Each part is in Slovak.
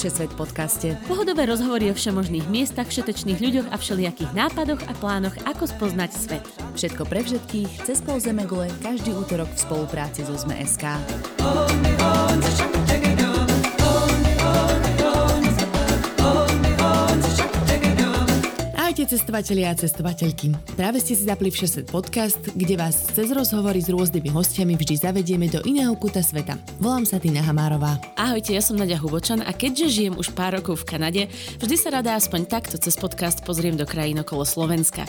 Lepšie svet podcaste. Pohodové rozhovory o všemožných miestach, všetečných ľuďoch a všelijakých nápadoch a plánoch, ako spoznať svet. Všetko pre všetkých, cez Zemegule, každý útorok v spolupráci so ZME.sk. Ahojte cestovatelia a cestovateľky. Práve ste si zapli Všeset podcast, kde vás cez rozhovory s rôznymi hostiami vždy zavedieme do iného kuta sveta. Volám sa Tina Hamárová. Ahojte, ja som Nadia Hubočan a keďže žijem už pár rokov v Kanade, vždy sa rada aspoň takto cez podcast pozriem do krajín okolo Slovenska.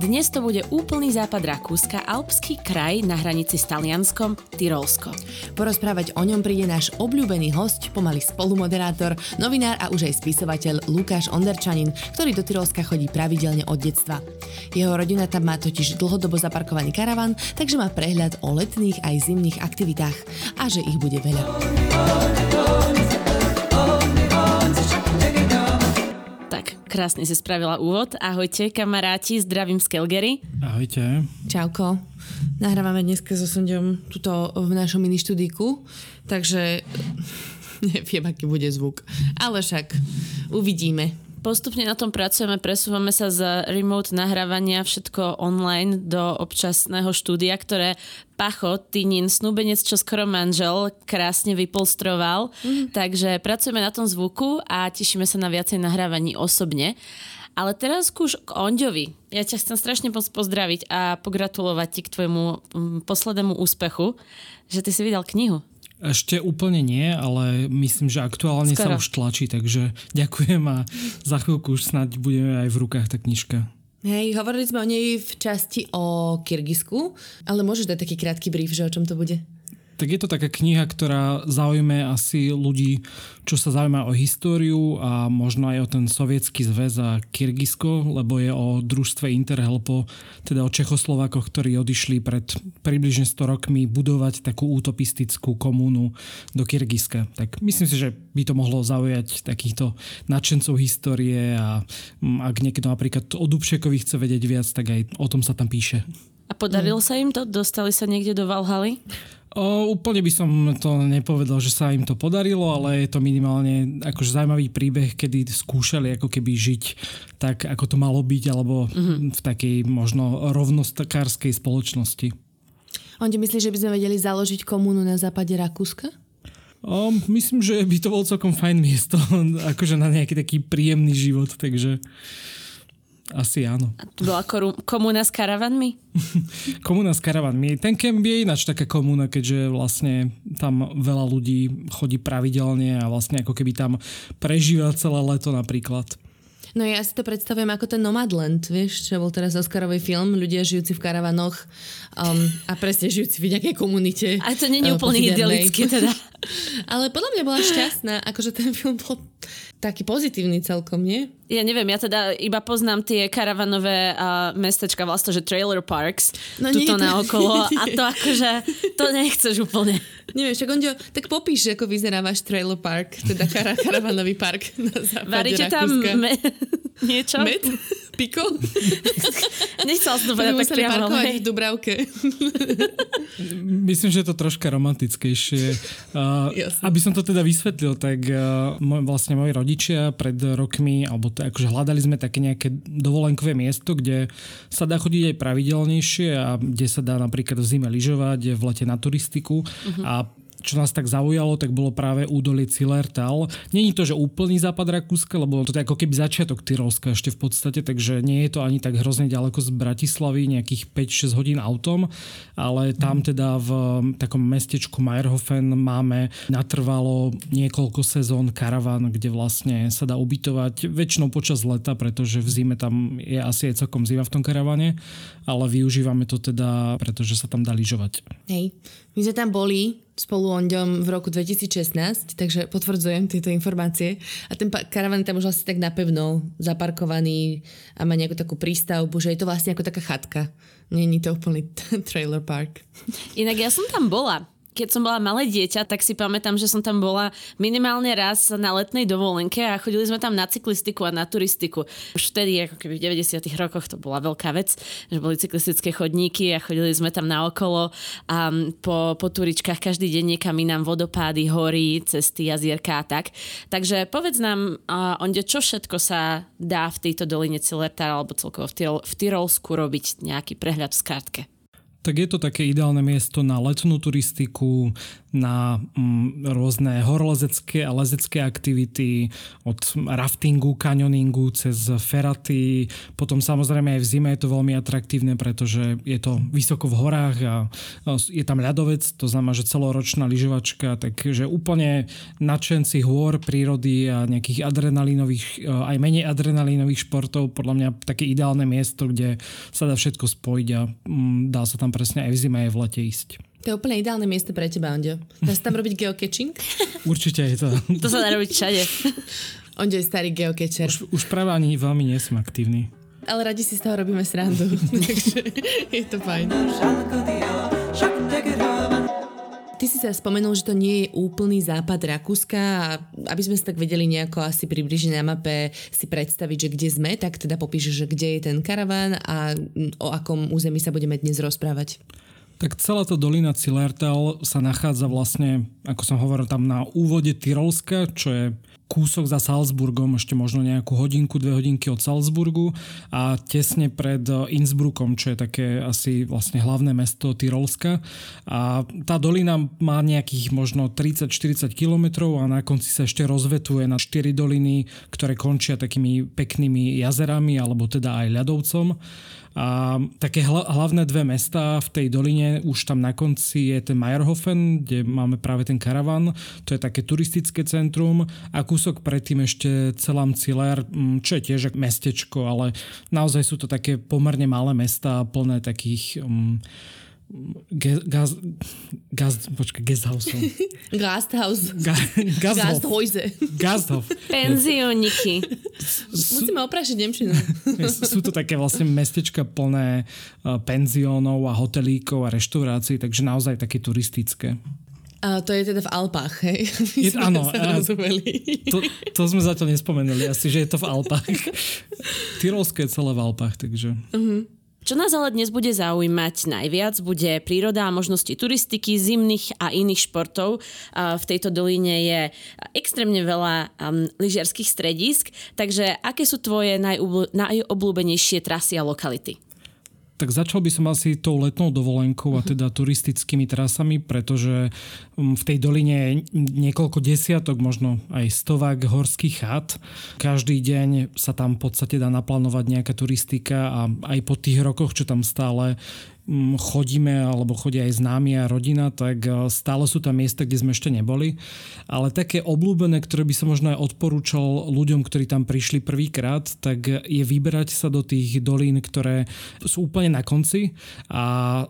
Dnes to bude úplný západ Rakúska, alpský kraj na hranici s Talianskom, Tyrolsko. Porozprávať o ňom príde náš obľúbený host, pomaly spolumoderátor, novinár a už aj spisovateľ Lukáš Onderčanin, ktorý do Tyrolska chodí pravidelne od detstva. Jeho rodina tam má totiž dlhodobo zaparkovaný karavan, takže má prehľad o letných aj zimných aktivitách a že ich bude veľa. Tak, krásne si spravila úvod. Ahojte, kamaráti, zdravím z Calgary. Ahojte. Čauko. Nahrávame dneska so Sondom tuto v našom mini študíku, takže neviem, aký bude zvuk. Ale však uvidíme postupne na tom pracujeme, presúvame sa z remote nahrávania všetko online do občasného štúdia, ktoré Pacho, Tinin, snúbenec, čo skoro manžel, krásne vypolstroval. Mm. Takže pracujeme na tom zvuku a tešíme sa na viacej nahrávaní osobne. Ale teraz už k Onďovi. Ja ťa chcem strašne pozdraviť a pogratulovať ti k tvojmu mm, poslednému úspechu, že ty si vydal knihu. Ešte úplne nie, ale myslím, že aktuálne Skoro. sa už tlačí, takže ďakujem a za chvíľku už snáď budeme aj v rukách tá knižka. Hej, hovorili sme o nej v časti o Kyrgyzsku, ale môžeš dať taký krátky brief, že o čom to bude? Tak je to taká kniha, ktorá zaujme asi ľudí, čo sa zaujíma o históriu a možno aj o ten sovietský zväz a Kyrgyzsko, lebo je o družstve Interhelpo, teda o Čechoslovákoch, ktorí odišli pred približne 100 rokmi budovať takú utopistickú komúnu do Kyrgyzska. Tak myslím si, že by to mohlo zaujať takýchto nadšencov histórie a mm, ak niekto napríklad o Dubšekovi chce vedieť viac, tak aj o tom sa tam píše. A podarilo mm. sa im to? Dostali sa niekde do Valhaly? O, úplne by som to nepovedal, že sa im to podarilo, ale je to minimálne akože zaujímavý príbeh, kedy skúšali ako keby žiť tak, ako to malo byť, alebo mm-hmm. v takej možno rovnostakárskej spoločnosti. On ti myslí, že by sme vedeli založiť komúnu na západe Rakúska? O, myslím, že by to bol celkom fajn miesto, akože na nejaký taký príjemný život, takže asi áno. A to bola komúna s karavanmi? komúna s karavanmi. Ten kemp je ináč taká komúna, keďže vlastne tam veľa ľudí chodí pravidelne a vlastne ako keby tam prežíva celé leto napríklad. No ja si to predstavujem ako ten Nomadland, vieš, čo bol teraz Oscarový film, ľudia žijúci v karavanoch um, a presne žijúci v nejakej komunite. A to nie je uh, úplne idylické teda. Ale podľa mňa bola šťastná, akože ten film bol taký pozitívny celkom, nie? Ja neviem, ja teda iba poznám tie karavanové uh, mestečka vlastne, že trailer parks, no tuto na okolo a to akože, to nechceš úplne. Neviem, však Ondio, tak popíš, ako vyzerá váš trailer park, teda kar- karavanový park na západe Varíte tam me- niečo? Med? Piko? Nechcela som to povedať tak priamo. v Dubravke. Myslím, že je to troška romantickejšie. Uh, aby som to teda vysvetlil, tak uh, môj, vlastne moji rodičia pred rokmi, alebo akože hľadali sme také nejaké dovolenkové miesto, kde sa dá chodiť aj pravidelnejšie a kde sa dá napríklad v zime lyžovať, v lete na turistiku uh-huh. a čo nás tak zaujalo, tak bolo práve údolie Cilertal. Není to, že úplný západ Rakúska, lebo to je ako keby začiatok Tyrolska ešte v podstate, takže nie je to ani tak hrozne ďaleko z Bratislavy, nejakých 5-6 hodín autom, ale tam teda v takom mestečku Meyerhofen máme natrvalo niekoľko sezón karavan, kde vlastne sa dá ubytovať väčšinou počas leta, pretože v zime tam je asi aj celkom zima v tom karavane, ale využívame to teda, pretože sa tam dá lyžovať. Hej, my sme tam boli spolu Onďom v roku 2016, takže potvrdzujem tieto informácie. A ten karavan tam už asi tak napevno zaparkovaný a má nejakú takú prístavbu, že je to vlastne ako taká chatka. Není to úplný trailer park. Inak ja som tam bola keď som bola malé dieťa, tak si pamätám, že som tam bola minimálne raz na letnej dovolenke a chodili sme tam na cyklistiku a na turistiku. Už vtedy, ako keby v 90 rokoch, to bola veľká vec, že boli cyklistické chodníky a chodili sme tam naokolo a po, po turičkách každý deň niekam inám vodopády, hory, cesty, jazierka a tak. Takže povedz nám, uh, onde čo všetko sa dá v tejto doline Cilertar alebo celkovo v, Tyrol, v Tyrolsku robiť nejaký prehľad v skratke tak je to také ideálne miesto na letnú turistiku, na mm, rôzne horolezecké a lezecké aktivity, od raftingu, kanioningu cez feraty. Potom samozrejme aj v zime je to veľmi atraktívne, pretože je to vysoko v horách a je tam ľadovec, to znamená, že celoročná lyžovačka, takže úplne nadšenci hôr, prírody a nejakých adrenalínových, aj menej adrenalínových športov, podľa mňa také ideálne miesto, kde sa dá všetko spojiť a mm, dá sa tam presne aj v zime, aj v lete ísť. To je úplne ideálne miesto pre teba, Ondio. Dá sa tam robiť geocaching? Určite je to. To sa dá robiť všade. Ondio je starý geocacher. Už, už práve ani veľmi nie som aktívny. Ale radi si z toho robíme srandu. Takže je to fajn. Ty si sa spomenul, že to nie je úplný západ Rakúska a aby sme sa tak vedeli nejako asi približiť na mape si predstaviť, že kde sme, tak teda popíš, že kde je ten karaván a o akom území sa budeme dnes rozprávať. Tak celá tá dolina Cilertal sa nachádza vlastne, ako som hovoril, tam na úvode Tyrolska, čo je kúsok za Salzburgom, ešte možno nejakú hodinku, dve hodinky od Salzburgu a tesne pred Innsbruckom, čo je také asi vlastne hlavné mesto Tyrolska. A tá dolina má nejakých možno 30-40 kilometrov a na konci sa ešte rozvetuje na 4 doliny, ktoré končia takými peknými jazerami alebo teda aj ľadovcom. A také hlavné dve mesta v tej doline, už tam na konci je ten Meyerhofen, kde máme práve ten karavan, to je také turistické centrum. A kúsok predtým ešte celám Ciller, čo je tiež mestečko, ale naozaj sú to také pomerne malé mesta plné takých um, Gaz, gaz, počkaj, Gasthaus. Gasthaus. Ga, Gasthäuse. Gasthof. Penzioniky. Musíme oprašiť Nemčinu. Sú to také vlastne mestečka plné penziónov a hotelíkov a reštaurácií, takže naozaj také turistické. A to je teda v Alpách, hej? Je, áno, to, to sme zatiaľ nespomenuli, asi, že je to v Alpách. Tyrolské je celé v Alpách, takže... Uh-huh. Čo nás ale dnes bude zaujímať najviac, bude príroda a možnosti turistiky, zimných a iných športov. V tejto doline je extrémne veľa um, lyžiarských stredisk, takže aké sú tvoje najobľúbenejšie trasy a lokality? Tak začal by som asi tou letnou dovolenkou a mhm. teda turistickými trasami, pretože mm, v tej doline je niekoľko desiatok, možno aj stovák horských chat. Každý deň sa tam v podstate dá naplánovať nejaká turistika a aj po tých rokoch, čo tam stále chodíme alebo chodia aj známi a rodina, tak e, stále sú tam miesta, kde sme ešte neboli. Ale také obľúbené, ktoré by som možno aj odporúčal ľuďom, ktorí tam prišli prvýkrát, tak je vyberať sa do tých dolín, ktoré sú úplne na konci a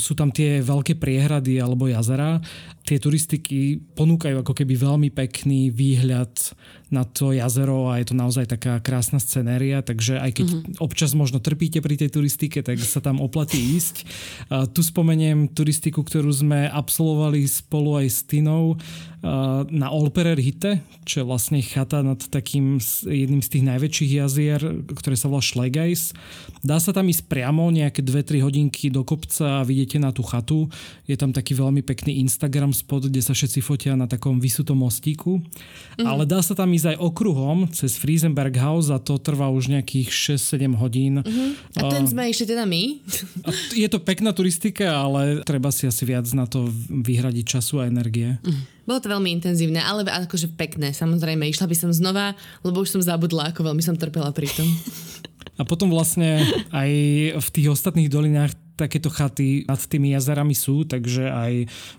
sú tam tie veľké priehrady alebo jazera. Tie turistiky ponúkajú ako keby veľmi pekný výhľad na to jazero a je to naozaj taká krásna scenéria, takže aj keď mm-hmm. občas možno trpíte pri tej turistike, tak sa tam oplatí ísť. A tu spomeniem turistiku, ktorú sme absolvovali spolu aj s Tinou na Olperer Hitte, čo je vlastne chata nad takým jedným z tých najväčších jazier, ktoré sa volá Schlegais. Dá sa tam ísť priamo nejaké 2-3 hodinky do kopca a vidíte na tú chatu. Je tam taký veľmi pekný Instagram spot, kde sa všetci fotia na takom vysutom mostíku. Mm-hmm. Ale dá sa tam ísť aj okruhom cez Friesenberg House a to trvá už nejakých 6-7 hodín. Mm-hmm. A ten sme išli teda my? Je to pekná turistika, ale treba si asi viac na to vyhradiť času a energie. Mm-hmm. Bolo to veľmi intenzívne, ale akože pekné. Samozrejme, išla by som znova, lebo už som zabudla, ako veľmi som trpela pri tom. A potom vlastne aj v tých ostatných dolinách takéto chaty nad tými jazerami sú, takže aj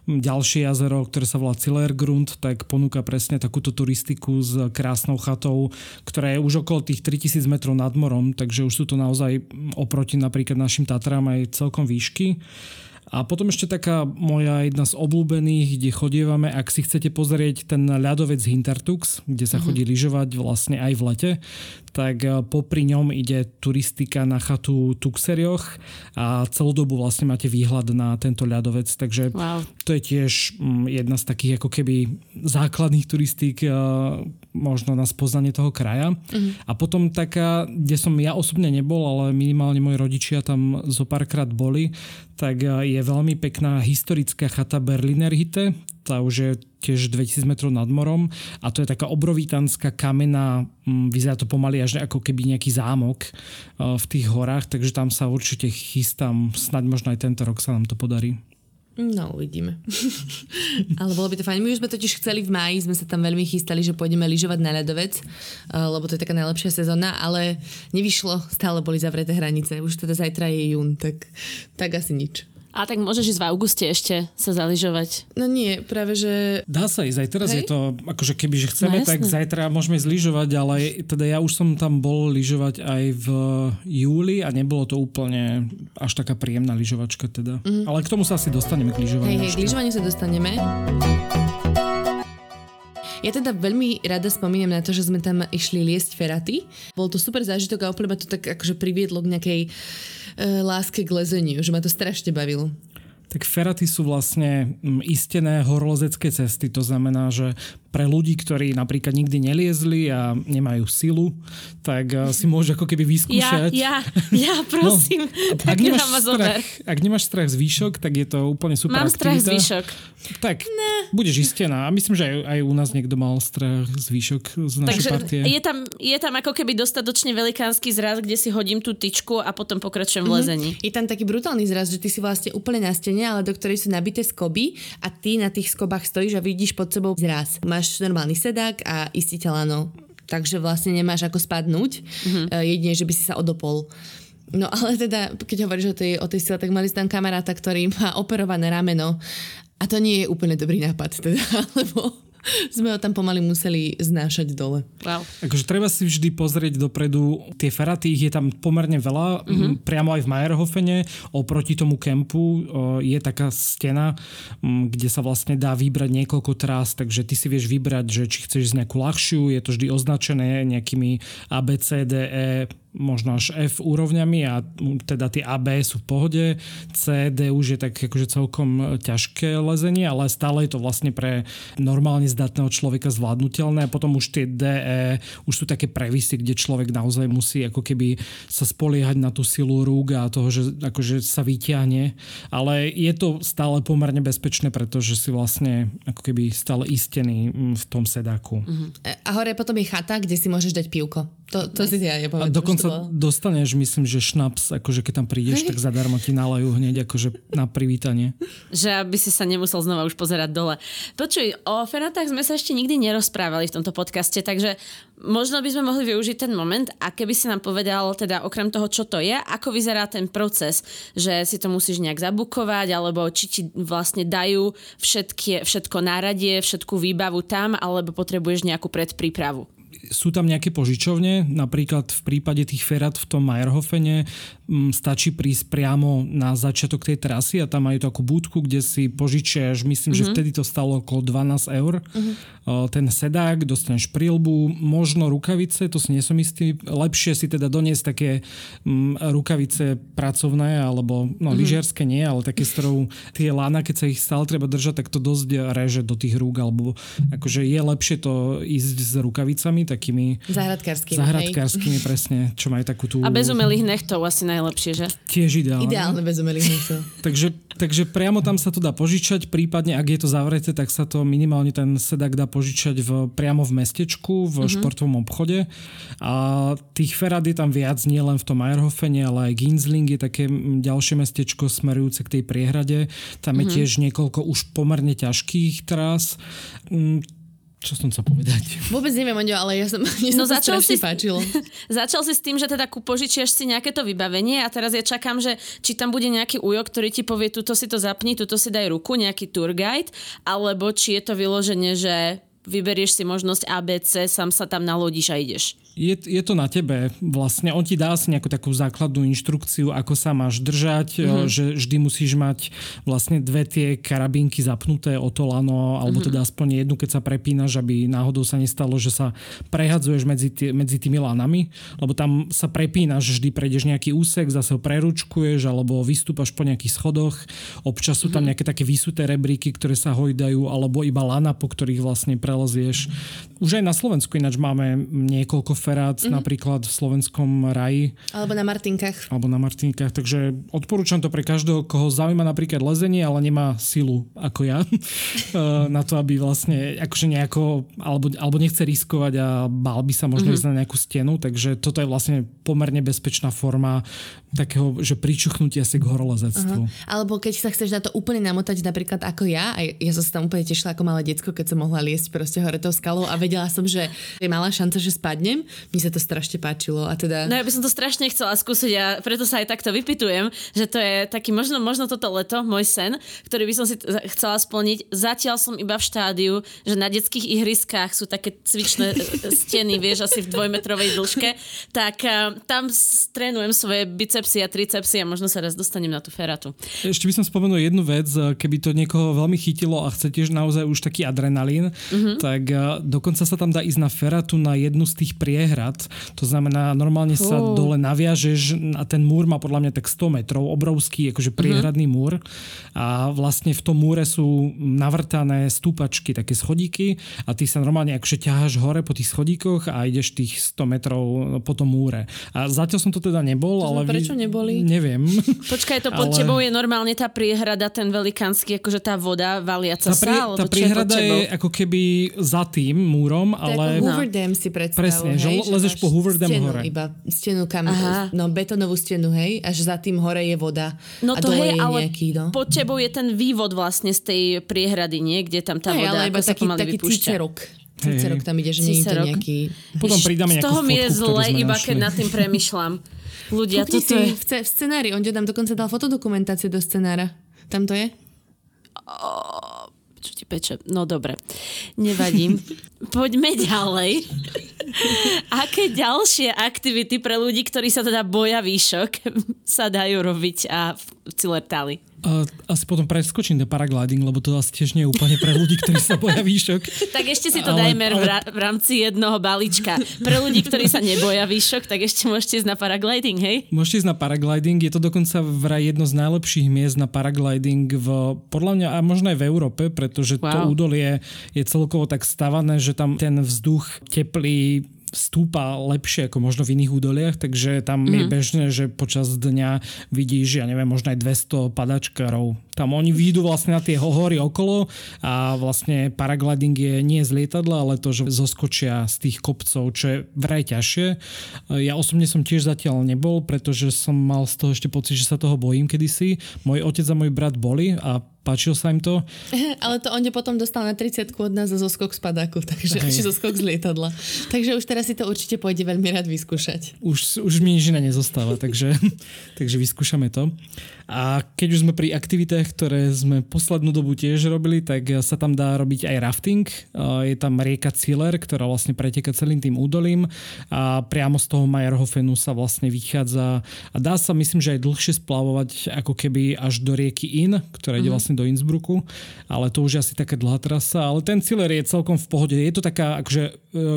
ďalšie jazero, ktoré sa volá Zillergrund, tak ponúka presne takúto turistiku s krásnou chatou, ktorá je už okolo tých 3000 metrov nad morom, takže už sú to naozaj oproti napríklad našim Tatram aj celkom výšky. A potom ešte taká moja jedna z obľúbených, kde chodievame, ak si chcete pozrieť ten ľadovec Hintertux, kde sa uh-huh. chodí lyžovať vlastne aj v lete, tak e, popri ňom ide turistika na chatu Tuxerioch a celú dobu vlastne máte výhľad na tento ľadovec, takže wow. to je tiež mm, jedna z takých ako keby základných turistík e, možno na spoznanie toho kraja. Uh-huh. A potom taká, kde som ja osobne nebol, ale minimálne moji rodičia tam zo párkrát boli, tak e, je veľmi pekná historická chata Berliner Hitte, tá už je tiež 2000 metrov nad morom. A to je taká obrovitánska kamená, mm, vyzerá to pomaly až ako keby nejaký zámok e, v tých horách, takže tam sa určite chystám, snad možno aj tento rok sa nám to podarí. No, uvidíme. ale bolo by to fajn. My už sme totiž chceli v máji, sme sa tam veľmi chystali, že pôjdeme lyžovať na ľadovec, uh, lebo to je taká najlepšia sezóna, ale nevyšlo, stále boli zavreté hranice. Už teda zajtra je jún, tak, tak asi nič. A tak môžeš ísť v auguste ešte sa zaližovať. No nie, práve že... Dá sa ísť, aj teraz Hej? je to, akože keby že chceme, no, tak zajtra môžeme zlyžovať, ale teda ja už som tam bol lyžovať aj v júli a nebolo to úplne až taká príjemná lyžovačka teda. Mm. Ale k tomu sa asi dostaneme k lyžovaniu. Hej, hej, k lyžovaniu sa dostaneme. Ja teda veľmi rada spomínam na to, že sme tam išli liesť feraty. Bol to super zážitok a úplne ma to tak akože priviedlo k nejakej láske k lezeniu, že ma to strašne bavilo. Tak feraty sú vlastne mm, istené horolezecké cesty, to znamená, že pre ľudí, ktorí napríklad nikdy neliezli a nemajú silu, tak eh, si môžu ako keby vyskúšať. Ja, ja, ja no, prosím. No, ak, nemáš strach, ak nemáš strach z výšok, tak je to úplne super Mám aktivita. strach z výšok. Tak, ne. budeš istená. A myslím, že aj, aj u nás niekto mal strach z výšok z našej Takže partie. Je tam, je tam ako keby dostatočne velikánsky zraz, kde si hodím tú tyčku a potom pokračujem v mhm. lezení. Mm-hmm. Je tam taký brutálny zraz, že ty si vlastne úplne na stene, ale do ktorej sú nabité skoby a ty na tých skobách stojíš a vidíš pod sebou zraz. Máš máš normálny sedák a istiteľ áno. Takže vlastne nemáš ako spadnúť, mm-hmm. jedine, že by si sa odopol. No ale teda, keď hovoríš o tej, o tej sile, tak mali tam kamaráta, ktorý má operované rameno a to nie je úplne dobrý nápad teda, lebo sme ho tam pomaly museli znášať dole. Wow. Akože treba si vždy pozrieť dopredu, tie feraty, ich je tam pomerne veľa, mm-hmm. priamo aj v Majerhofene, oproti tomu kempu je taká stena, kde sa vlastne dá vybrať niekoľko trás, takže ty si vieš vybrať, že či chceš ísť nejakú ľahšiu, je to vždy označené nejakými A, B, C, D, E, možno až F úrovňami a teda tie AB sú v pohode, C, D už je tak akože celkom ťažké lezenie, ale stále je to vlastne pre normálne zdatného človeka zvládnutelné a potom už tie D, E už sú také previsy, kde človek naozaj musí ako keby sa spoliehať na tú silu rúk a toho, že akože sa vyťahne, ale je to stále pomerne bezpečné, pretože si vlastne ako keby stále istený v tom sedáku. Uh-huh. A hore potom je chata, kde si môžeš dať pivko. To, to si ja nepamätám. A dokonca dostaneš, myslím, že šnaps, akože keď tam prídeš, tak zadarmo ti nalajú hneď akože na privítanie. Že aby si sa nemusel znova už pozerať dole. Počuj, o fenatách sme sa ešte nikdy nerozprávali v tomto podcaste, takže možno by sme mohli využiť ten moment a keby si nám povedal, teda okrem toho, čo to je, ako vyzerá ten proces, že si to musíš nejak zabukovať, alebo či ti vlastne dajú všetky, všetko náradie, všetku výbavu tam, alebo potrebuješ nejakú predprípravu sú tam nejaké požičovne, napríklad v prípade tých ferat v tom Majerhofene m, stačí prísť priamo na začiatok tej trasy a tam majú takú budku, kde si požičiaš, myslím, mm-hmm. že mhm. vtedy to stalo okolo 12 eur. Mm-hmm. Ten sedák, dostaneš prílbu, možno rukavice, to si nie som istý. Lepšie si teda doniesť také m, rukavice pracovné, alebo no mm-hmm. lyžiarske nie, ale také, s ktorou tie lána, keď sa ich stále treba držať, tak to dosť reže do tých rúk, alebo akože je lepšie to ísť s rukavicami, tak takými... Zahradkárskymi. Zahradkárskymi, presne, čo majú takú tú... A bez umelých nechtov asi najlepšie, že? Tiež ideálne. Ideálne bez umelých nechtov. takže, takže priamo tam sa to dá požičať, prípadne ak je to zavreté, tak sa to minimálne ten sedák dá požičať v, priamo v mestečku, v uh-huh. športovom obchode. A tých ferad je tam viac, nie len v tom Eierhofene, ale aj Ginsling je také ďalšie mestečko smerujúce k tej priehrade. Tam je mhm. tiež niekoľko už pomerne ťažkých trás čo som chcel povedať? Vôbec neviem, Ondio, ale ja som, mne no, sa začal si, páčilo. začal si s tým, že teda požičiaš si nejaké to vybavenie a teraz ja čakám, že či tam bude nejaký ujo, ktorý ti povie, tuto si to zapni, tuto si daj ruku, nejaký tour guide, alebo či je to vyloženie, že vyberieš si možnosť ABC, sám sa tam nalodíš a ideš. Je, je to na tebe vlastne. On ti dá asi nejakú takú základnú inštrukciu, ako sa máš držať, mm-hmm. že vždy musíš mať vlastne dve tie karabínky zapnuté o to lano, alebo mm-hmm. teda aspoň jednu, keď sa prepínaš, aby náhodou sa nestalo, že sa prehadzuješ medzi, tý, medzi tými lanami, lebo tam sa prepínaš, vždy prejdeš nejaký úsek, zase ho preručkuješ, alebo vystúpaš po nejakých schodoch. Občas sú tam mhm. nejaké také vysuté rebríky, ktoré sa hojdajú, alebo iba lana, po ktorých vlastne prelezieš. Už aj na Slovensku ináč máme niekoľko ferác, mm-hmm. napríklad v slovenskom raji. Alebo na Martinkách. Alebo na Martinkách, takže odporúčam to pre každého, koho zaujíma napríklad lezenie, ale nemá silu ako ja na to, aby vlastne akože nejako, alebo, alebo nechce riskovať a bál by sa možno mm-hmm. ísť na nejakú stenu, takže toto je vlastne pomerne bezpečná forma takého, že pričuchnutia si k horolezectvu. Uh-huh. Alebo keď sa chceš na to úplne namotať, napríklad ako ja, a ja som sa tam úplne tešila ako malé decko, keď som mohla liesť proste hore tou skalou a vedela som, že je malá šanca, že spadnem. Mne sa to strašne páčilo. A teda... No ja by som to strašne chcela skúsiť a preto sa aj takto vypitujem, že to je taký možno, možno toto leto, môj sen, ktorý by som si chcela splniť. Zatiaľ som iba v štádiu, že na detských ihriskách sú také cvičné steny, vieš, asi v dvojmetrovej dĺžke, tak uh, tam trénujem svoje bice bicepsy a tricepsy a možno sa raz dostanem na tú feratu. Ešte by som spomenul jednu vec, keby to niekoho veľmi chytilo a chce tiež naozaj už taký adrenalín, uh-huh. tak eh, dokonca sa tam dá ísť na feratu na jednu z tých priehrad. To znamená, normálne uh. sa dole naviažeš a ten múr má podľa mňa tak 100 metrov, obrovský akože priehradný uh-huh. múr a vlastne v tom múre sú navrtané stúpačky, také schodíky a ty sa normálne akože ťaháš hore po tých schodíkoch a ideš tých 100 metrov po tom múre. A zatiaľ som to teda nebol, to ale prečo prečo neboli? Neviem. Počkaj, to pod ale... tebou je normálne tá priehrada, ten velikánsky, akože tá voda valiaca tá prie, sa? Tá priehrada je, je ako keby za tým múrom, ale... To Hoover Dam si predstav, Presne, hej, že lezeš po Hoover Dam stenu, hore. Iba stenu kam, Aha. no betonovú stenu, hej, až za tým hore je voda. No a to hej, je ale nejaký, no. pod tebou je ten vývod vlastne z tej priehrady, nie? Kde tam tá hej, voda, ale iba ako taký, sa taký cicerok. Cicerok tam ide, že nie je to nejaký... Potom pridáme Z toho mi je zle, iba keď nad tým premyšľam. Ľudia, to je... V, v scenári, on tam dokonca dal fotodokumentáciu do scenára. Tam to je? Oh, čo ti peče? No dobre, nevadím. Poďme ďalej. Aké ďalšie aktivity pre ľudí, ktorí sa teda boja výšok, sa dajú robiť a v Cilertali? A asi potom preskočím ten paragliding, lebo to asi tiež nie je úplne pre ľudí, ktorí sa boja výšok. tak ešte si to ale, dajme ale... v rámci jednoho balíčka. Pre ľudí, ktorí sa neboja výšok, tak ešte môžete ísť na paragliding, hej? Môžete ísť na paragliding, je to dokonca vraj jedno z najlepších miest na paragliding v, podľa mňa a možno aj v Európe, pretože wow. to údolie je celkovo tak stavané, že tam ten vzduch teplý stúpa lepšie ako možno v iných údoliach, takže tam mm. je mhm. bežné, že počas dňa vidíš, ja neviem, možno aj 200 padačkárov. Tam oni výjdu vlastne na tie hory okolo a vlastne paragliding je nie z lietadla, ale to, že zoskočia z tých kopcov, čo je vraj ťažšie. Ja osobne som tiež zatiaľ nebol, pretože som mal z toho ešte pocit, že sa toho bojím kedysi. Môj otec a môj brat boli a páčilo sa im to. Ale to on potom dostal na 30 od nás za zoskok z padáku, takže, či zoskok z lietadla. Takže už teraz si to určite pôjde veľmi rád vyskúšať. Už, už mi nič iné nezostáva, takže, takže vyskúšame to. A keď už sme pri aktivitách, ktoré sme poslednú dobu tiež robili, tak sa tam dá robiť aj rafting. Je tam rieka Ciller, ktorá vlastne preteka celým tým údolím a priamo z toho Majerhofenu sa vlastne vychádza a dá sa myslím, že aj dlhšie splavovať ako keby až do rieky In, ktorá ide mm-hmm. vlastne do Innsbrucku, ale to už je asi taká dlhá trasa, ale ten Ciller je celkom v pohode. Je to taká akože e,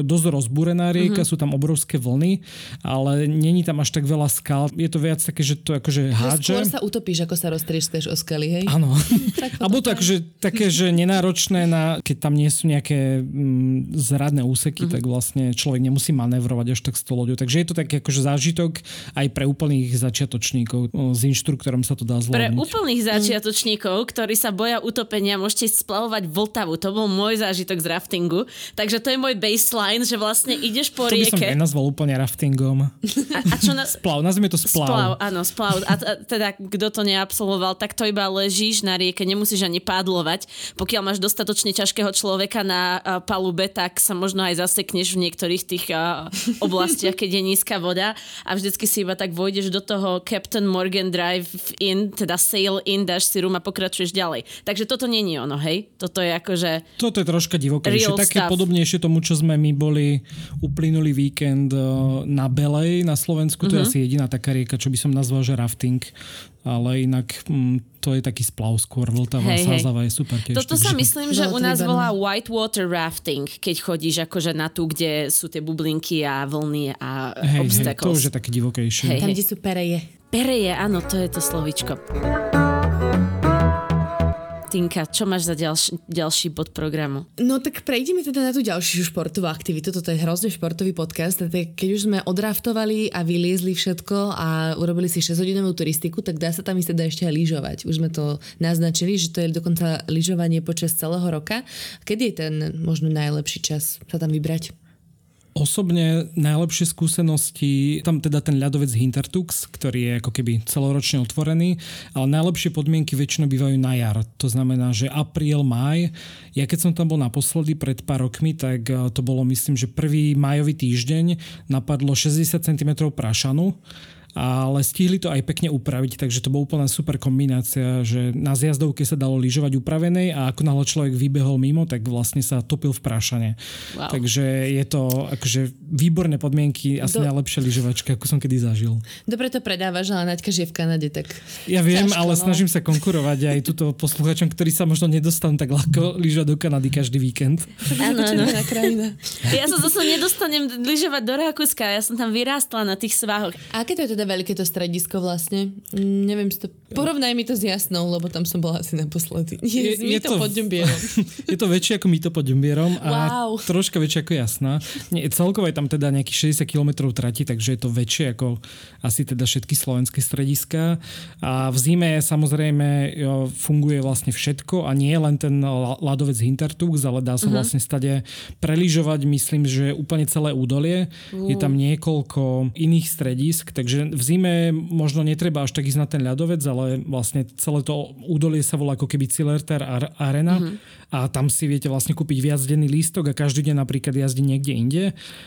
dosť rozbúrená rieka, mm-hmm. sú tam obrovské vlny, ale není tam až tak veľa skal. Je to viac také, že to akože hádže. Skôr sa utopíš, ako sa roztrieškeš o skaly, hej? Áno. Alebo to akože, také, že nenáročné, na, keď tam nie sú nejaké mm, zradné úseky, mm-hmm. tak vlastne človek nemusí manévrovať až tak s tou loďou. Takže je to taký akože zážitok aj pre úplných začiatočníkov. S inštruktorom sa to dá zvládnuť. Pre úplných začiatočníkov, ktorí sa boja utopenia, môžete splavovať Vltavu. To bol môj zážitok z raftingu. Takže to je môj baseline, že vlastne ideš po to rieke. To by som nenazval úplne raftingom. A, a čo na... Splav, nazvime to splav. Splav, áno, splav. A, a teda, kto to neabsolvoval, tak to iba ležíš na rieke, nemusíš ani pádlovať. Pokiaľ máš dostatočne ťažkého človeka na palube, tak sa možno aj zasekneš v niektorých tých oblastiach, keď je nízka voda a vždycky si iba tak vojdeš do toho Captain Morgan Drive in, teda sail in, dáš si rum a pokračuješ ďalej. Takže toto není ono, hej? Toto je akože... Toto je troška divokejšie, také stuff. podobnejšie tomu, čo sme my boli uplynulý víkend na Belej na Slovensku. To uh-huh. je mhm. asi jediná taká rieka, čo by som nazval, že rafting ale inak mm, to je taký splav skôr, Vltava, hey, Sázava je super tiež. Toto takže... sa myslím, že u nás volá whitewater rafting, keď chodíš akože na tú, kde sú tie bublinky a vlny a hey, obstacles. Hey, to už je také divokejšie. Hey, Tam, kde sú pereje. Pereje, áno, to je to slovičko. Tinka, čo máš za ďalší, ďalší bod programu? No tak prejdeme teda na tú ďalšiu športovú aktivitu. Toto je hrozne športový podcast. Keď už sme odraftovali a vyliezli všetko a urobili si 6-hodinovú turistiku, tak dá sa tam ísť teda ešte aj lyžovať. Už sme to naznačili, že to je dokonca lyžovanie počas celého roka. Kedy je ten možno najlepší čas sa tam vybrať? Osobne najlepšie skúsenosti, tam teda ten ľadovec Hintertux, ktorý je ako keby celoročne otvorený, ale najlepšie podmienky väčšinou bývajú na jar. To znamená, že apríl, maj. Ja keď som tam bol naposledy pred pár rokmi, tak eh, to bolo myslím, že prvý majový týždeň napadlo 60 cm prašanu ale stihli to aj pekne upraviť, takže to bola úplne super kombinácia, že na zjazdovke sa dalo lyžovať upravenej a ako náhle človek vybehol mimo, tak vlastne sa topil v prášane. Wow. Takže je to akože výborné podmienky, asi Do... najlepšia lyžovačka, ako som kedy zažil. Dobre to predávaš, ale Naďka žije v Kanade, tak... Ja viem, ťažko, ale no. snažím sa konkurovať aj túto posluchačom, ktorí sa možno nedostanú tak ľahko lyžovať do Kanady každý víkend. Áno, áno. Ja sa zase nedostanem lyžovať do Rakúska, ja som tam vyrástla na tých svahoch. A aké to je teda teda veľké to stredisko vlastne. Mm, neviem si to... Porovnaj mi to s Jasnou, lebo tam som bola asi naposledy. Je, je, je to pod Ďumbierom. je to väčšie ako to pod Ďumbierom a wow. troška väčšie ako Jasná. Nie, celkovo je tam teda nejakých 60 km trati, takže je to väčšie ako asi teda všetky slovenské strediska. A v zime samozrejme funguje vlastne všetko a nie len ten ľadovec Hintertux, ale dá sa uh-huh. vlastne stade preližovať, myslím, že úplne celé údolie. Uh. Je tam niekoľko iných stredisk, takže v zime možno netreba až tak ísť na ten ľadovec, ale vlastne celé to údolie sa volá ako keby Cilerter Arena mm-hmm. a tam si viete vlastne kúpiť viacdenný lístok a každý deň napríklad jazdí niekde inde,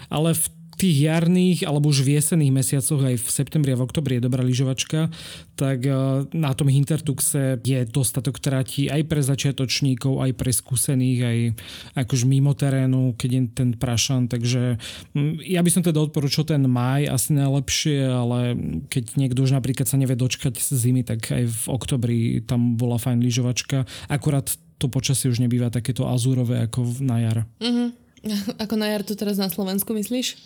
ale v tých jarných alebo už v jesených mesiacoch aj v septembri a v oktobri je dobrá lyžovačka, tak eh, na tom Hintertuxe je dostatok trati aj pre začiatočníkov, aj pre skúsených, aj akož mimo terénu, keď je ten prašan, takže ja by som teda odporúčal ten maj asi najlepšie, ale keď niekto už napríklad sa nevie dočkať zimy, tak aj v oktobri tam bola fajn lyžovačka. Akurát to počasie už nebýva takéto azúrové ako na jar. Mm-hmm. Ako na jar to teraz na Slovensku myslíš?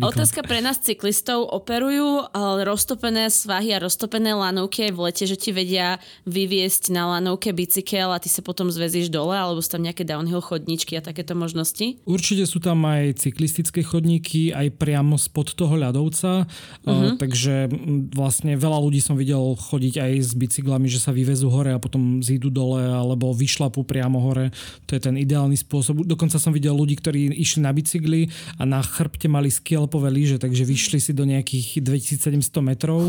Otázka pre nás cyklistov. Operujú roztopené svahy a roztopené lanovky aj v lete, že ti vedia vyviesť na lanovke bicykel a ty sa potom zvezíš dole, alebo sú tam nejaké downhill chodníčky a takéto možnosti? Určite sú tam aj cyklistické chodníky, aj priamo spod toho ľadovca, uh-huh. takže vlastne veľa ľudí som videl chodiť aj s bicyklami, že sa vyvezú hore a potom zídu dole, alebo vyšlapú priamo hore. To je ten ideálny spôsob. Dokonca som videl ľudí, ľudí, ktorí išli na bicykli a na chrbte mali skialpové lyže, takže vyšli si do nejakých 2700 metrov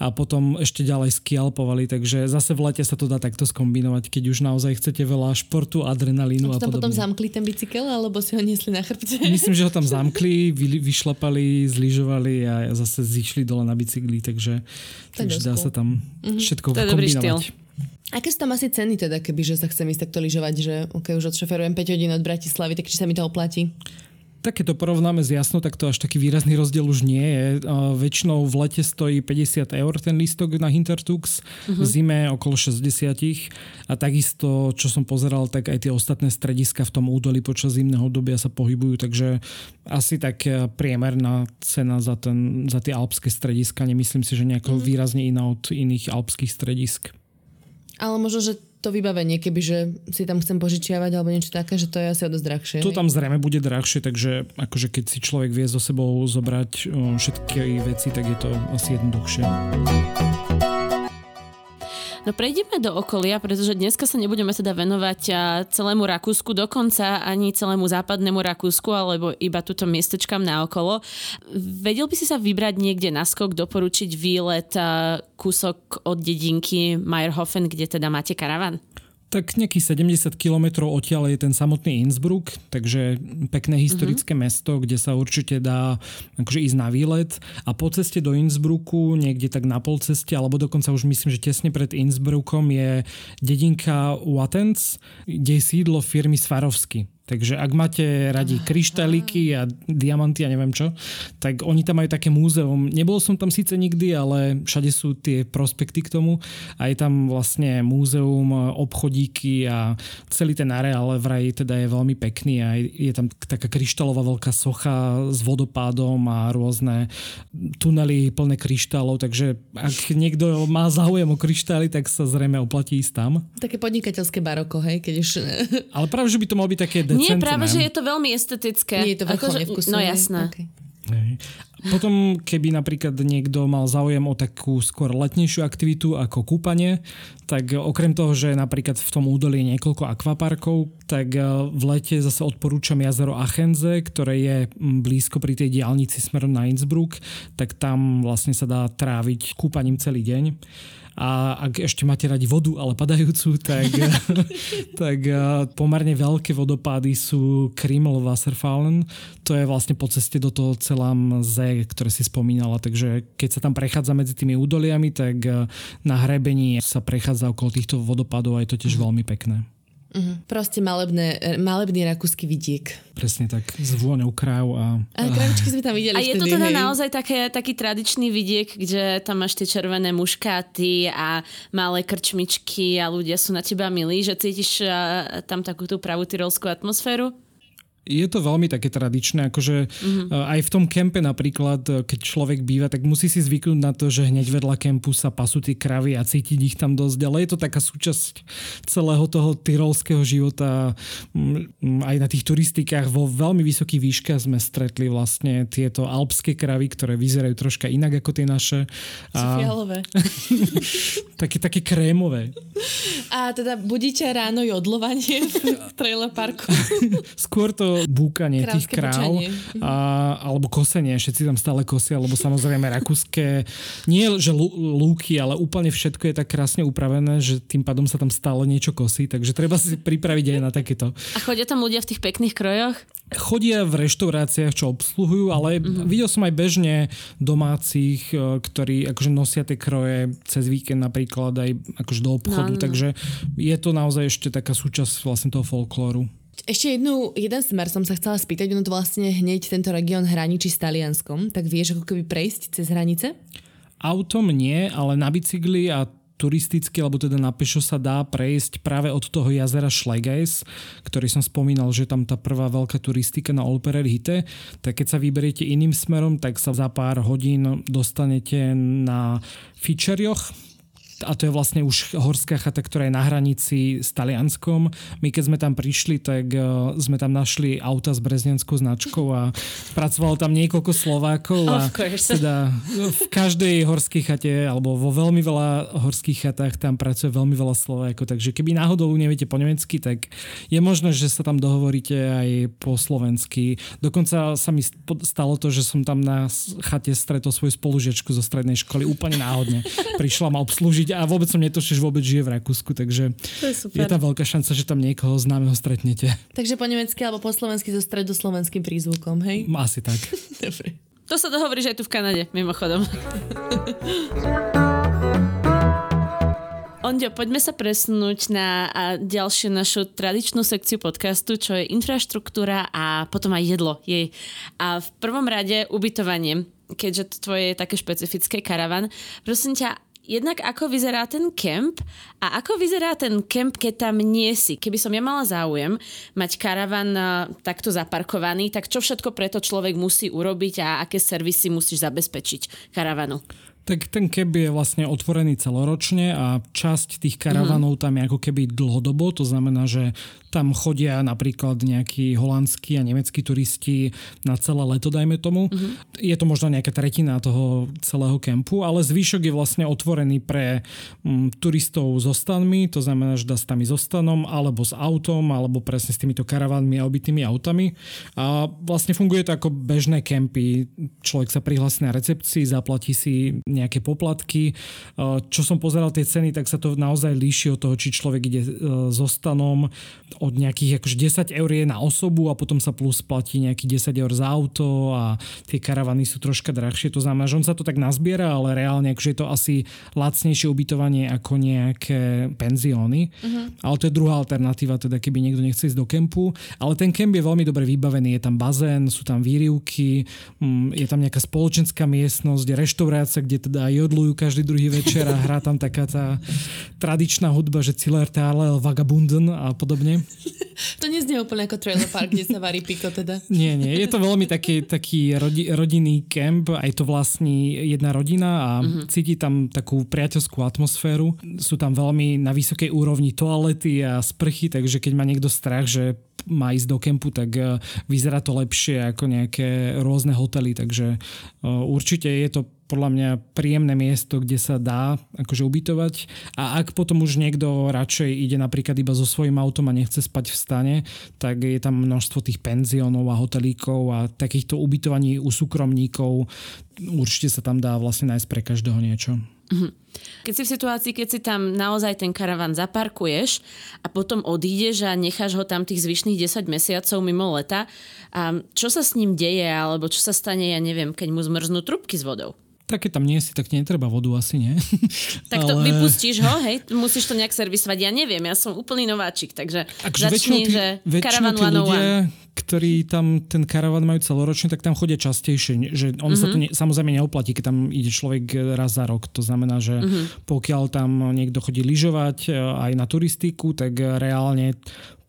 a potom ešte ďalej skialpovali, takže zase v lete sa to dá takto skombinovať, keď už naozaj chcete veľa športu, adrenalínu a, a tam podobne. potom zamkli ten bicykel, alebo si ho niesli na chrbte? Myslím, že ho tam zamkli, vy, vyšlapali, zlyžovali a zase zišli dole na bicykli, takže, takže dá sa tam mm-hmm. všetko to kombinovať. Aké sú tam asi ceny teda, keby že sa chcem ísť takto lyžovať, že okay, už odšoferujem 5 hodín od Bratislavy, tak či sa mi to oplatí? Tak keď to porovnáme s jasno, tak to až taký výrazný rozdiel už nie je. Väčšinou v lete stojí 50 eur ten lístok na Hintertux, uh-huh. v zime okolo 60 a takisto, čo som pozeral, tak aj tie ostatné strediska v tom údolí počas zimného obdobia sa pohybujú, takže asi tak e, priemerná cena za, ten, za tie alpské strediska, nemyslím si, že nejako uh-huh. výrazne iná od iných alpských stredisk. Ale možno, že to vybavenie, keby že si tam chcem požičiavať alebo niečo také, že to je asi o dosť drahšie. To tam zrejme bude drahšie, takže akože keď si človek vie so sebou zobrať všetky veci, tak je to asi jednoduchšie. No prejdeme do okolia, pretože dneska sa nebudeme teda venovať celému Rakúsku, dokonca ani celému západnému Rakúsku, alebo iba túto miestečkám na okolo. Vedel by si sa vybrať niekde na skok, doporučiť výlet kúsok od dedinky Meyerhofen, kde teda máte karavan? Tak nejakých 70 kilometrov odtiaľ je ten samotný Innsbruck, takže pekné historické uh-huh. mesto, kde sa určite dá akože ísť na výlet. A po ceste do Innsbrucku, niekde tak na polceste, alebo dokonca už myslím, že tesne pred Innsbruckom je dedinka Wattens, kde je sídlo firmy Svarovsky. Takže ak máte radi kryštáliky a diamanty a neviem čo, tak oni tam majú také múzeum. Nebol som tam síce nikdy, ale všade sú tie prospekty k tomu a je tam vlastne múzeum, obchodíky a celý ten areál vraj teda je veľmi pekný a je tam taká kryštálová veľká socha s vodopádom a rôzne tunely plné kryštálov, takže ak niekto má záujem o kryštály, tak sa zrejme oplatí ísť tam. Také podnikateľské baroko, hej, keď už... Ale práve, že by to mal byť také nie, práve, že je to veľmi estetické. Nie je to vrcholne vkusné. No jasné. Okay. Potom, keby napríklad niekto mal záujem o takú skôr letnejšiu aktivitu ako kúpanie, tak okrem toho, že napríklad v tom údolí je niekoľko akvaparkov, tak e, v lete zase odporúčam jazero Achenze, ktoré je blízko pri tej diálnici smerom na Innsbruck, tak tam vlastne sa dá tráviť kúpaním celý deň. A ak ešte máte radi vodu, ale padajúcu, tak, tak eh, pomerne veľké vodopády sú Kriml Wasserfallen. To je vlastne po ceste do toho celám Z, ktoré si spomínala. Takže keď sa tam prechádza medzi tými údoliami, tak eh, na hrebení sa prechádza okolo týchto vodopádov a je to tiež mhm. veľmi pekné. Uh-huh. Proste malebné, malebný rakúsky vidiek. Presne tak, s vôňou kráv a... A kravičky sme tam videli A je to teda hej. naozaj také, taký tradičný vidiek, kde tam máš tie červené muškáty a malé krčmičky a ľudia sú na teba milí, že cítiš tam takú tú pravú tyrolskú atmosféru? Je to veľmi také tradičné, akože mm-hmm. aj v tom kempe napríklad, e, keď človek býva, tak musí si zvyknúť na to, že hneď vedľa kempu sa pasú tie kravy a cítiť ich tam dosť, ale je to taká súčasť celého toho tyrolského života. Aj na tých turistikách vo veľmi vysokých výškach sme stretli vlastne tieto alpské kravy, ktoré vyzerajú troška inak ako tie naše. Sú a... fialové. také, také krémové. A teda budíte ráno jodlovanie v trailer parku? Skôr to búkanie tých kráv a, alebo kosenie, všetci tam stále kosia, lebo samozrejme rakúske, nie že lúky, ale úplne všetko je tak krásne upravené, že tým pádom sa tam stále niečo kosí, takže treba si pripraviť aj na takéto. A chodia tam ľudia v tých pekných krojoch? chodia v reštauráciách, čo obsluhujú, ale mm-hmm. videl som aj bežne domácich, e, ktorí akože nosia tie kroje cez víkend napríklad aj akože do obchodu, no, no. takže je to naozaj ešte taká súčasť vlastne toho folklóru. Ešte jednu, jeden smer som sa chcela spýtať, ono to vlastne hneď tento región hraničí s Talianskom, tak vieš ako keby prejsť cez hranice? Autom nie, ale na bicykli a turisticky, alebo teda na pešo sa dá prejsť práve od toho jazera Schlegeis, ktorý som spomínal, že tam tá prvá veľká turistika na Olperer Hite, tak keď sa vyberiete iným smerom, tak sa za pár hodín dostanete na Fičerioch, a to je vlastne už horská chata, ktorá je na hranici s Talianskom. My keď sme tam prišli, tak uh, sme tam našli auta s breznianskou značkou a pracovalo tam niekoľko Slovákov a teda v každej horskej chate alebo vo veľmi veľa horských chatách tam pracuje veľmi veľa Slovákov, takže keby náhodou neviete po nemecky, tak je možné, že sa tam dohovoríte aj po slovensky. Dokonca sa mi stalo to, že som tam na chate stretol svoju spolužiačku zo strednej školy úplne náhodne. Prišla ma obslúžiť a vôbec som netušil, že vôbec žije v Rakúsku, takže je, je tam veľká šanca, že tam niekoho známeho stretnete. Takže po nemecky alebo po slovensky so stredoslovenským prízvukom, hej? Asi tak. Dobre. To sa dohovoríš aj tu v Kanade, mimochodom. Ondio, poďme sa presunúť na ďalšiu našu tradičnú sekciu podcastu, čo je infraštruktúra a potom aj jedlo. Jej. A v prvom rade ubytovanie, keďže to tvoje je také špecifické karavan. Prosím ťa, jednak ako vyzerá ten kemp a ako vyzerá ten kemp, keď tam nie si. Keby som ja mala záujem mať karavan takto zaparkovaný, tak čo všetko preto človek musí urobiť a aké servisy musíš zabezpečiť karavanu? Tak ten keb je vlastne otvorený celoročne a časť tých karavanov mm-hmm. tam je ako keby dlhodobo, to znamená, že tam chodia napríklad nejakí holandskí a nemeckí turisti na celé leto, dajme tomu. Mm-hmm. Je to možno nejaká tretina toho celého kempu, ale zvyšok je vlastne otvorený pre um, turistov so stanmi, to znamená, že dá s tami so stanom, alebo s autom, alebo presne s týmito karavanmi a obytými autami. A vlastne funguje to ako bežné kempy. Človek sa prihlási na recepcii, zaplatí si nejaké poplatky. Čo som pozeral tie ceny, tak sa to naozaj líši od toho, či človek ide e, so stanom od nejakých akože 10 eur je na osobu a potom sa plus platí nejakých 10 eur za auto a tie karavany sú troška drahšie. To znamená, že on sa to tak nazbiera, ale reálne akože je to asi lacnejšie ubytovanie ako nejaké penzióny. Uh-huh. Ale to je druhá alternatíva, teda keby niekto nechce ísť do kempu. Ale ten kemp je veľmi dobre vybavený. Je tam bazén, sú tam výrivky, mm, je tam nejaká spoločenská miestnosť, reštaurácia, kde teda jodlujú každý druhý večer a hrá tam taká tá tradičná hudba, že Ciller Tarlel, Vagabunden a podobne. To neznie úplne ako trailer park, kde sa varí piko teda. Nie, nie, je to veľmi taký, taký rodi, rodinný kemp, aj to vlastní jedna rodina a uh-huh. cíti tam takú priateľskú atmosféru. Sú tam veľmi na vysokej úrovni toalety a sprchy, takže keď má niekto strach, že má ísť do kempu, tak e, vyzerá to lepšie ako nejaké rôzne hotely, takže e, určite je to podľa mňa príjemné miesto, kde sa dá akože ubytovať a ak potom už niekto radšej ide napríklad iba so svojím autom a nechce spať v stane, tak je tam množstvo tých penziónov a hotelíkov a takýchto ubytovaní u súkromníkov. Určite sa tam dá vlastne nájsť pre každého niečo. Mhm. Keď si v situácii, keď si tam naozaj ten karavan zaparkuješ a potom odídeš a necháš ho tam tých zvyšných 10 mesiacov mimo leta, a čo sa s ním deje alebo čo sa stane, ja neviem, keď mu zmrznú trubky s vodou? Tak keď tam nie si, tak netreba vodu asi, nie? Tak to Ale... vypustíš ho, hej? Musíš to nejak servisovať. Ja neviem, ja som úplný nováčik, takže Akže začni, tí, že karavan tí ľudia, ktorí tam ten karavan majú celoročne, tak tam chodia častejšie. Že on mm-hmm. sa to mhm. ne, samozrejme neoplatí, keď tam ide človek raz za rok. To znamená, že mm-hmm. pokiaľ tam niekto chodí lyžovať e, aj na turistiku, tak reálne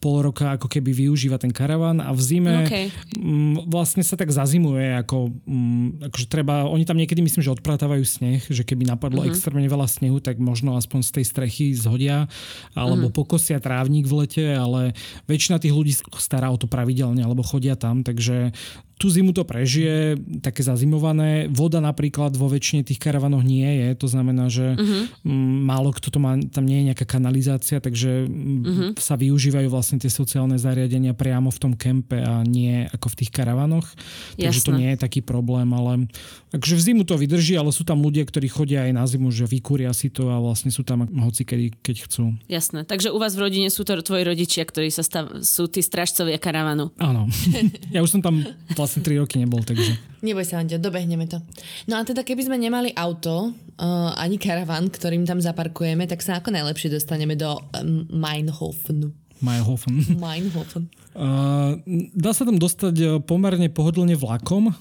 pol roka ako keby využíva ten karavan a v zime okay. m, mm, vlastne sa tak zazimuje, ako, m, mm, akože treba, oni tam niekedy myslím, že odpratávajú sneh, že keby napadlo uh-huh. extrémne veľa snehu, tak možno aspoň z tej strechy zhodia alebo uh-huh. pokosia trávnik v lete, ale väčšina tých ľudí stará o to pravidelne alebo chodia tam, takže tú zimu to prežije, také zazimované. Voda napríklad vo väčšine tých karavanoch nie je, to znamená, že uh-huh. málo kto to má, tam nie je nejaká kanalizácia, takže uh-huh. sa využívajú vlastne tie sociálne zariadenia priamo v tom kempe a nie ako v tých karavanoch. Takže Jasne. to nie je taký problém, ale takže v zimu to vydrží, ale sú tam ľudia, ktorí chodia aj na zimu, že vykúria si to a vlastne sú tam hoci kedy, keď chcú. Jasné, takže u vás v rodine sú to tvoji rodičia, ktorí sa stav, sú tí stražcovia karavanu. Áno, ja už som tam vlastne vlastne 3 roky nebol, takže... Neboj sa, Andia, dobehneme to. No a teda keby sme nemali auto, uh, ani karavan, ktorým tam zaparkujeme, tak sa ako najlepšie dostaneme do um, Meinhofenu. Meinhofen. Meinhofen. Uh, dá sa tam dostať uh, pomerne pohodlne vlakom,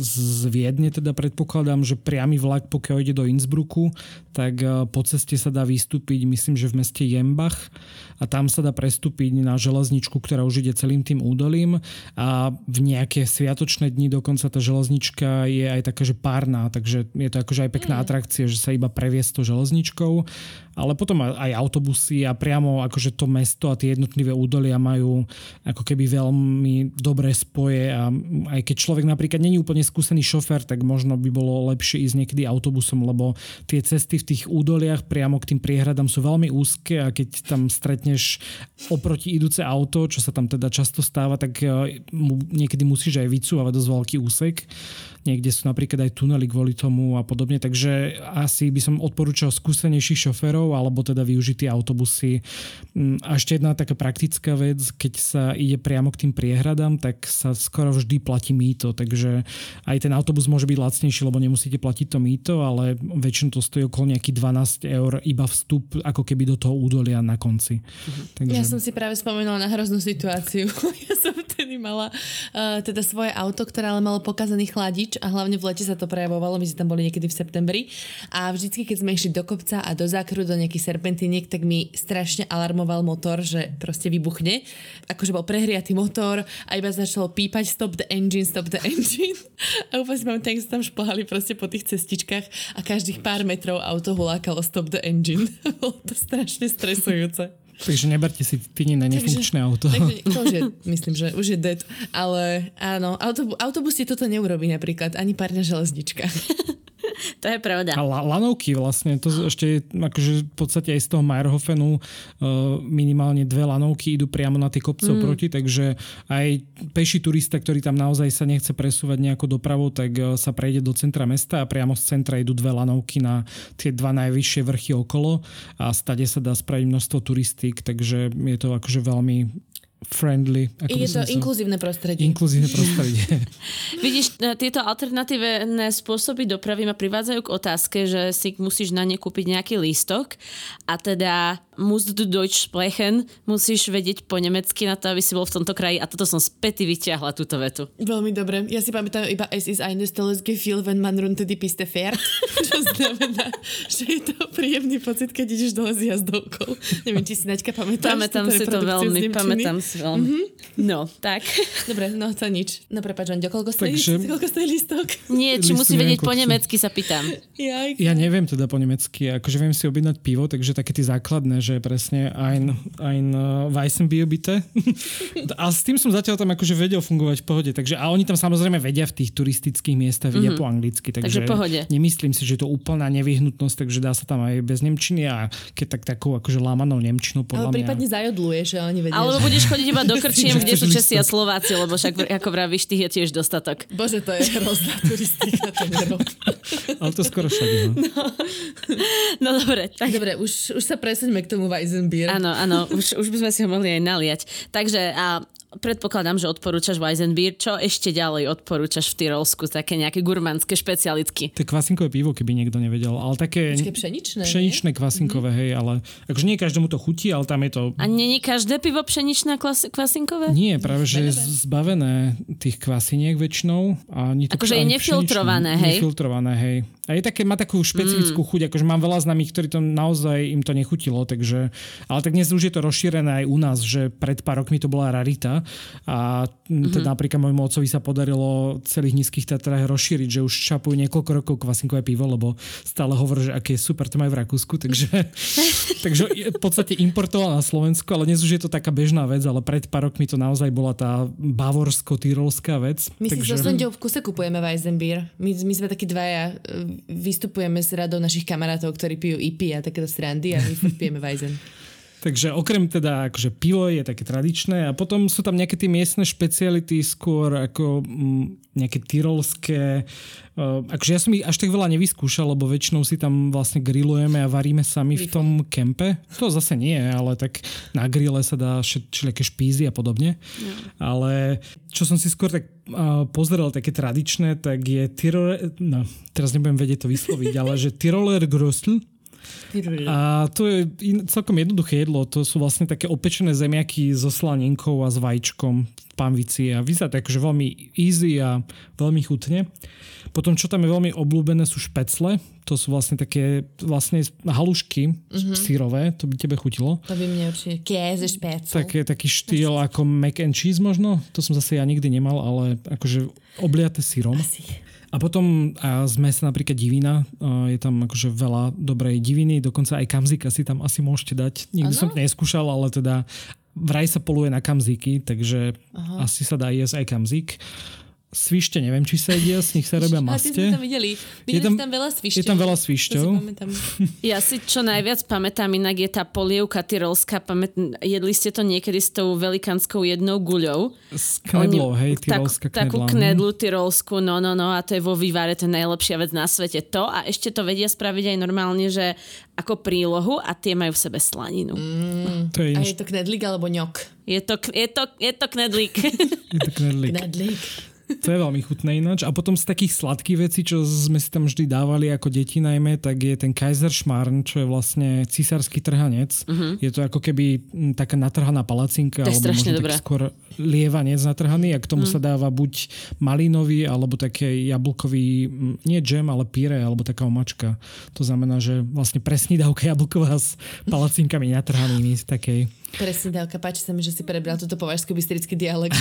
z Viedne teda predpokladám, že priamy vlak, pokiaľ ide do Innsbrucku, tak e, po ceste sa dá vystúpiť, myslím, že v meste Jembach a tam sa dá prestúpiť na železničku, ktorá už ide celým tým údolím a v nejaké sviatočné dni dokonca tá železnička je aj taká, že párna, takže je to akože aj pekná mm. atrakcia, že sa iba previesť to železničkou ale potom aj autobusy a priamo akože to mesto a tie jednotlivé údolia majú ako keby veľmi dobré spoje a aj keď človek napríklad není úplne skúsený šofer, tak možno by bolo lepšie ísť niekedy autobusom, lebo tie cesty v tých údoliach priamo k tým priehradám sú veľmi úzke a keď tam stretneš oproti idúce auto, čo sa tam teda často stáva, tak eh, niekedy musíš aj vycúvať dosť veľký úsek niekde sú napríklad aj tunely kvôli tomu a podobne, takže asi by som odporúčal skúsenejších šoférov alebo teda využiť autobusy. Mm, a ešte jedna taká praktická vec, keď sa ide priamo k tým priehradám, tak sa skoro vždy platí mýto, takže aj ten autobus môže byť lacnejší, lebo nemusíte platiť to mýto, ale väčšinou to stojí okolo nejakých 12 eur iba vstup ako keby do toho údolia na konci. Mhm. Takže... Ja som si práve spomenula na hroznú situáciu. ja som kedy mala uh, teda svoje auto, ktoré ale malo pokazaný chladič a hlavne v lete sa to prejavovalo, my sme tam boli niekedy v septembri a vždycky, keď sme išli do kopca a do zákru, do nejakých serpentiniek, tak mi strašne alarmoval motor, že proste vybuchne. Akože bol prehriatý motor a iba začalo pípať stop the engine, stop the engine. A úplne si pamätám, že tam šplhali proste po tých cestičkách a každých pár metrov auto hulákalo stop the engine. bolo to strašne stresujúce. Takže neberte si Tini na nefunkčné takže, auto. Takže to už je, myslím, že už je dead. Ale áno, autobus, autobus ti toto neurobí napríklad, ani párňa železnička. to je pravda. A lanovky vlastne, to ešte akože v podstate aj z toho Meyerhofenu uh, minimálne dve lanovky idú priamo na tie kopce mm. proti, takže aj peší turista, ktorý tam naozaj sa nechce presúvať nejakou dopravou, tak uh, sa prejde do centra mesta a priamo z centra idú dve lanovky na tie dva najvyššie vrchy okolo a stade sa dá spraviť množstvo turistík, takže je to akože veľmi friendly. Ako je to inkluzívne prostredie. Inkluzívne prostredie. Vidíš, e, tieto alternatívne spôsoby dopravy ma privádzajú k otázke, že si musíš na ne kúpiť nejaký lístok a teda musst du Deutsch sprechen, musíš vedieť po nemecky na to, aby si bol v tomto kraji a toto som späty vyťahla túto vetu. Veľmi dobre. Ja si pamätám iba es ist ein tolles Gefühl, wenn man runter die Piste fährt. Čo znamená, že je to príjemný pocit, keď ideš dole s jazdovkou. Neviem, či si Naďka pamätáš. Pamätám si to veľmi, pamätám si veľmi. Mm-hmm. No, tak. Dobre, no to nič. No prepáč, Anďo, koľko stojí, Takže... koľko stojí listok? Nie, či musí vedieť po nemecky, sa pýtam. Ja, ja neviem teda po nemecky, akože viem si objednať pivo, takže také tie základné, že presne ein, ein uh, Weissenbier bitte. a s tým som zatiaľ tam akože vedel fungovať v pohode. Takže, a oni tam samozrejme vedia v tých turistických miestach, vedia mm-hmm. po anglicky. Takže, takže pohode. nemyslím si, že je to úplná nevyhnutnosť, takže dá sa tam aj bez Nemčiny a keď tak takou akože lámanou Nemčinou podľa Ale prípadne zajodluješ, že oni vedia. Alebo budeš chodiť iba do krčiem, kde sú Česi a Slováci, lebo však ako vravíš, tých je tiež dostatok. Bože, to je hrozná turistika, to Ale to skoro však. No. no dobre. Tak. Dobre, už, už sa presuňme k tomu Weizenbier. Áno, áno, už, už by sme si ho mohli aj naliať. Takže a predpokladám, že odporúčaš Weizenbier. Čo ešte ďalej odporúčaš v Tyrolsku? Také nejaké gurmánske špecialitky? To kvasinkové pivo, keby niekto nevedel. Ale také... Počkej, pšeničné, Pšeničné, nie? kvasinkové, mm-hmm. hej, ale akože nie každému to chutí, ale tam je to... A není každé pivo pšeničné a klas- kvasinkové? Nie, práve, že je zbavené tých kvasiniek väčšinou. A nie to akože je nefiltrované, hej? Nefiltrované, hej. A je také, má takú špecifickú mm. chuť, akože mám veľa známych, ktorí to naozaj im to nechutilo, takže, ale tak dnes už je to rozšírené aj u nás, že pred pár rokmi to bola rarita a mm-hmm. teda napríklad môjmu otcovi sa podarilo celých nízkych Tatrách rozšíriť, že už čapujú niekoľko rokov kvasinkové pivo, lebo stále hovorí, že aké je super, to majú v Rakúsku, takže, takže v podstate importovala na Slovensku, ale dnes už je to taká bežná vec, ale pred pár rokmi to naozaj bola tá bavorsko-tyrolská vec. My takže... si so v kuse kupujeme Weizenbier. My, my sme takí dvaja vystupujeme s radou našich kamarátov, ktorí pijú IP a takéto srandy a my pijeme Weizen. Takže okrem teda akože pivo je také tradičné a potom sú tam nejaké tie miestne špeciality skôr ako mm, nejaké tyrolské. Uh, akože ja som ich až tak veľa nevyskúšal, lebo väčšinou si tam vlastne grillujeme a varíme sami v tom kempe. To zase nie, ale tak na grille sa dá všelijaké špízy a podobne. No. Ale čo som si skôr tak uh, pozeral také tradičné, tak je Tiroler, no teraz nebudem vedieť to vysloviť, ale že Tiroler Grösl, a to je celkom jednoduché jedlo. To sú vlastne také opečené zemiaky so slaninkou a s vajíčkom v panvici a vyzerá to akože veľmi easy a veľmi chutne. Potom, čo tam je veľmi obľúbené, sú špecle. To sú vlastne také vlastne halušky mm-hmm. sírové. To by tebe chutilo. To by mne určite. Kéze špecel. Také, taký štýl ako mac and cheese možno. To som zase ja nikdy nemal, ale akože obliate sírom. Asi. A potom a sme sa napríklad divina, je tam akože veľa dobrej diviny, dokonca aj kamzika si tam asi môžete dať. Nikdy ano? som neskúšal, ale teda vraj sa poluje na kamziky, takže Aha. asi sa dá jesť aj kamzik. Svište, neviem, či sa jedia, z nich sa robia maste. A sme tam videli. Videli je tam, tam veľa svišťov. Je tam veľa svišťov. Si ja si čo najviac pamätám, inak je tá polievka tyrolská. Pamät... Jedli ste to niekedy s tou velikánskou jednou guľou. S knedlou, Oni... hej, tyrolská tak, knedla. Takú knedlu tyrolskú, no, no, no. A to je vo vývare, to je najlepšia vec na svete. To a ešte to vedia spraviť aj normálne, že ako prílohu a tie majú v sebe slaninu. Mm. To je a je to knedlík alebo ňok? Je to, je to, je to knedlík. je to knedlík. knedlík. To je veľmi chutné ináč. A potom z takých sladkých vecí, čo sme si tam vždy dávali ako deti najmä, tak je ten Kaiser Schmarn, čo je vlastne císarský trhanec. Uh-huh. Je to ako keby taká natrhaná palacinka, to alebo možno dobré. skôr lievanec natrhaný a k tomu uh-huh. sa dáva buď malinový, alebo také jablkový, nie džem, ale píre, alebo taká omačka. To znamená, že vlastne presnídavka jablková s palacinkami natrhanými z takej Presne, Dálka, páči sa mi, že si prebral túto považsko-bystrický dialekt.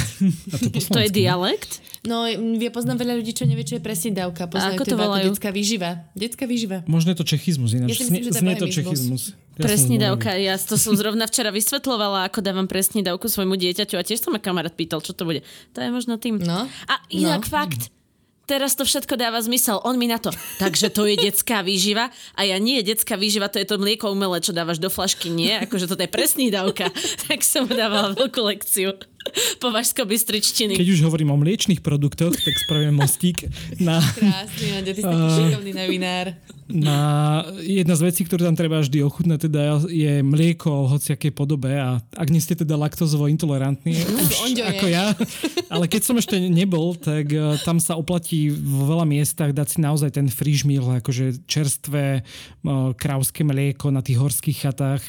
to, to je dialekt? No, ja poznám veľa ľudí, čo nevie, čo je presnídavka. Poznajú ako to volajú? Detská výživa. Detská výživa. Možno je to čechizmus, ináč. Ja myslím, znie to čechizmus. Ja presnídavka, ja to som zrovna včera vysvetlovala, ako dávam presnídavku svojmu dieťaťu a tiež sa ma kamarát pýtal, čo to bude. To je možno tým. No. A inak no. fakt, teraz to všetko dáva zmysel. On mi na to. Takže to je detská výživa. A ja nie, detská výživa, to je to mlieko umelé, čo dávaš do flašky. Nie, akože to je presný dávka. tak som mu dávala veľkú lekciu považsko bystričtiny. Keď už hovorím o mliečných produktoch, tak spravím mostík na... Krásny, ty si taký šikovný novinár na jedna z vecí, ktoré tam treba vždy ochutnať, teda je mlieko v hociakej podobe a ak nie ste teda laktozovo intolerantní, už ako ja, ale keď som ešte nebol, tak uh, tam sa oplatí vo veľa miestach dať si naozaj ten meal, akože čerstvé uh, krauské mlieko na tých horských chatách.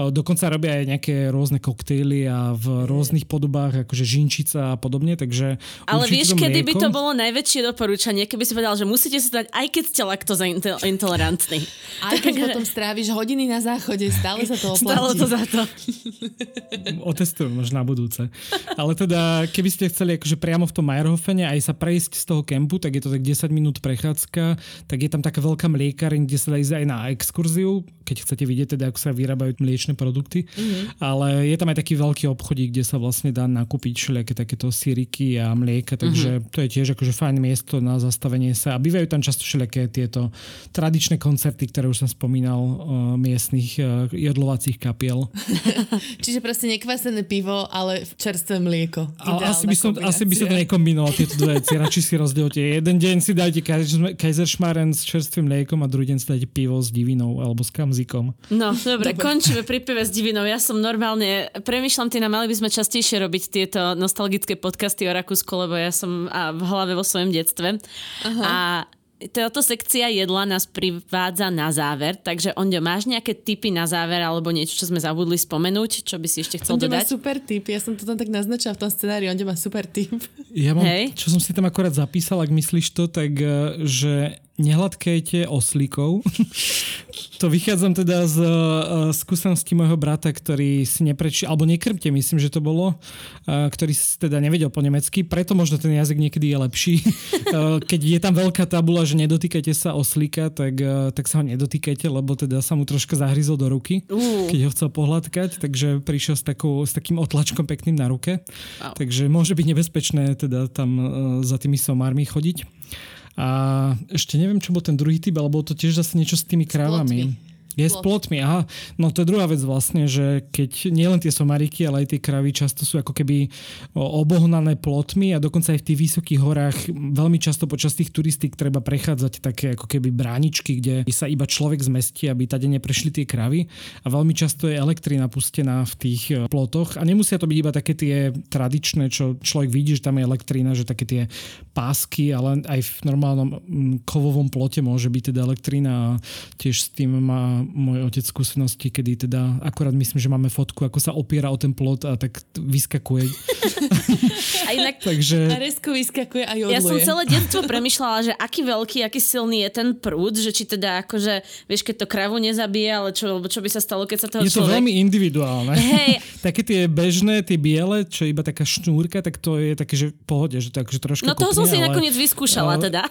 Dokonca robia aj nejaké rôzne koktejly a v rôznych podobách, akože žinčica a podobne, takže Ale vieš, kedy by to bolo najväčšie doporúčanie, keby si povedal, že musíte si dať, aj keď ste laktoza intolerantný. Aj keď potom stráviš hodiny na záchode, stále sa to oplatí. Stále to za to. Otestujem možno na budúce. Ale teda, keby ste chceli akože priamo v tom Meyerhofene aj sa prejsť z toho kempu, tak je to tak 10 minút prechádzka, tak je tam taká veľká mliekareň, kde sa dá ísť aj na exkurziu, keď chcete vidieť teda, ako sa vyrábajú mliečne produkty. Mm-hmm. Ale je tam aj taký veľký obchodík, kde sa vlastne dá nakúpiť všelijaké takéto síriky a mlieka, takže mm-hmm. to je tiež akože fajn miesto na zastavenie sa. A bývajú tam často všelijaké tieto tradičné koncerty, ktoré už som spomínal, uh, miestnych uh, jedlovacích kapiel. Čiže proste nekvasené pivo, ale čerstvé mlieko. Ale asi by, som, asi by som to nekombinoval tieto dve veci. Radšej si rozdielte. Jeden deň si dajte Kaiserschmarren s čerstvým mliekom a druhý deň si dajte pivo s divinou alebo s kamzikom. No, dobre, dobre. končíme pri pive s divinou. Ja som normálne, premyšľam, Tina, mali by sme častejšie robiť tieto nostalgické podcasty o Rakúsku, lebo ja som a v hlave vo svojom detstve. Aha. A táto sekcia jedla nás privádza na záver, takže Ondio, máš nejaké tipy na záver alebo niečo, čo sme zabudli spomenúť, čo by si ešte chcel Ondio dodať? má super tip, ja som to tam tak naznačila v tom scenári, Ondio má super tip. Ja mám, Hej. čo som si tam akorát zapísal, ak myslíš to, tak eh, že nehladkajte oslíkov. to vychádzam teda z uh, skúsenosti môjho brata, ktorý si nepreči, alebo nekrmte, myslím, že to bolo, uh, ktorý teda nevedel po nemecky, preto možno ten jazyk niekedy je lepší. uh, keď je tam veľká tabula, že nedotýkajte sa oslíka, tak, uh, tak sa ho nedotýkajte, lebo teda sa mu troška zahryzol do ruky, uh. keď ho chcel pohľadkať, takže prišiel s, takou, s takým otlačkom pekným na ruke. Wow. Takže môže byť nebezpečné teda tam uh, za tými somármi chodiť. A ešte neviem, čo bol ten druhý typ, alebo to tiež zase niečo s tými krávami. Je s plotmi, aha. No to je druhá vec vlastne, že keď nielen tie somariky, ale aj tie kravy často sú ako keby obohnané plotmi a dokonca aj v tých vysokých horách veľmi často počas tých turistík treba prechádzať také ako keby bráničky, kde sa iba človek zmestí, aby tade neprešli tie kravy. A veľmi často je elektrina pustená v tých e, plotoch. A nemusia to byť iba také tie tradičné, čo človek vidí, že tam je elektrina, že také tie pásky, ale aj v normálnom kovovom plote môže byť teda elektrina a tiež s tým má môj otec skúsenosti, kedy teda akorát myslím, že máme fotku, ako sa opiera o ten plot a tak vyskakuje. A inak Takže... a resko vyskakuje a jodluje. Ja som celé detstvo premyšľala, že aký veľký, aký silný je ten prúd, že či teda akože, vieš, keď to kravu nezabije, ale čo, čo by sa stalo, keď sa toho Je to človek... veľmi individuálne. Hej. také tie bežné, tie biele, čo je iba taká šnúrka, tak to je také, že pohode, že to akože troška No toho kopne, som si ale... nakoniec vyskúšala ale... teda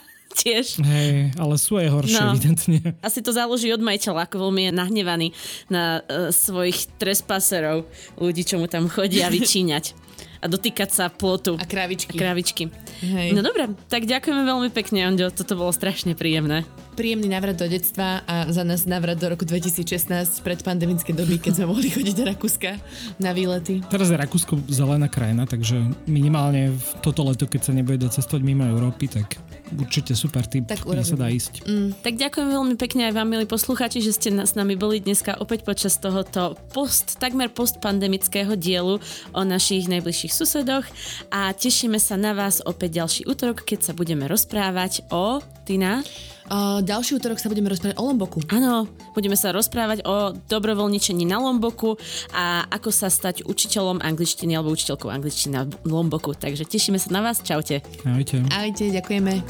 tiež. Hej, ale sú aj horšie, no. evidentne. Asi to záleží od majiteľa, ako veľmi je nahnevaný na uh, svojich trespaserov, ľudí, čo mu tam chodia vyčíňať a dotýkať sa plotu. A krávičky. A krávičky. Hej. No dobre, tak ďakujeme veľmi pekne, Ondio, toto bolo strašne príjemné. Príjemný návrat do detstva a za nás návrat do roku 2016 pred pandemické doby, keď sme mohli chodiť do Rakúska na výlety. Teraz je Rakúsko zelená krajina, takže minimálne v toto leto, keď sa nebude docestovať mimo Európy, tak určite super tip, tak sa dá ísť. Mm, tak ďakujem veľmi pekne aj vám, milí posluchači, že ste s nami boli dneska opäť počas tohoto post, takmer postpandemického dielu o našich najbližších susedoch a tešíme sa na vás opäť ďalší útorok, keď sa budeme rozprávať o... Tina? Uh, ďalší útorok sa budeme rozprávať o Lomboku. Áno, budeme sa rozprávať o dobrovoľničení na Lomboku a ako sa stať učiteľom angličtiny alebo učiteľkou angličtiny na Lomboku. Takže tešíme sa na vás. Čaute. Ahojte. Ahojte, ďakujeme.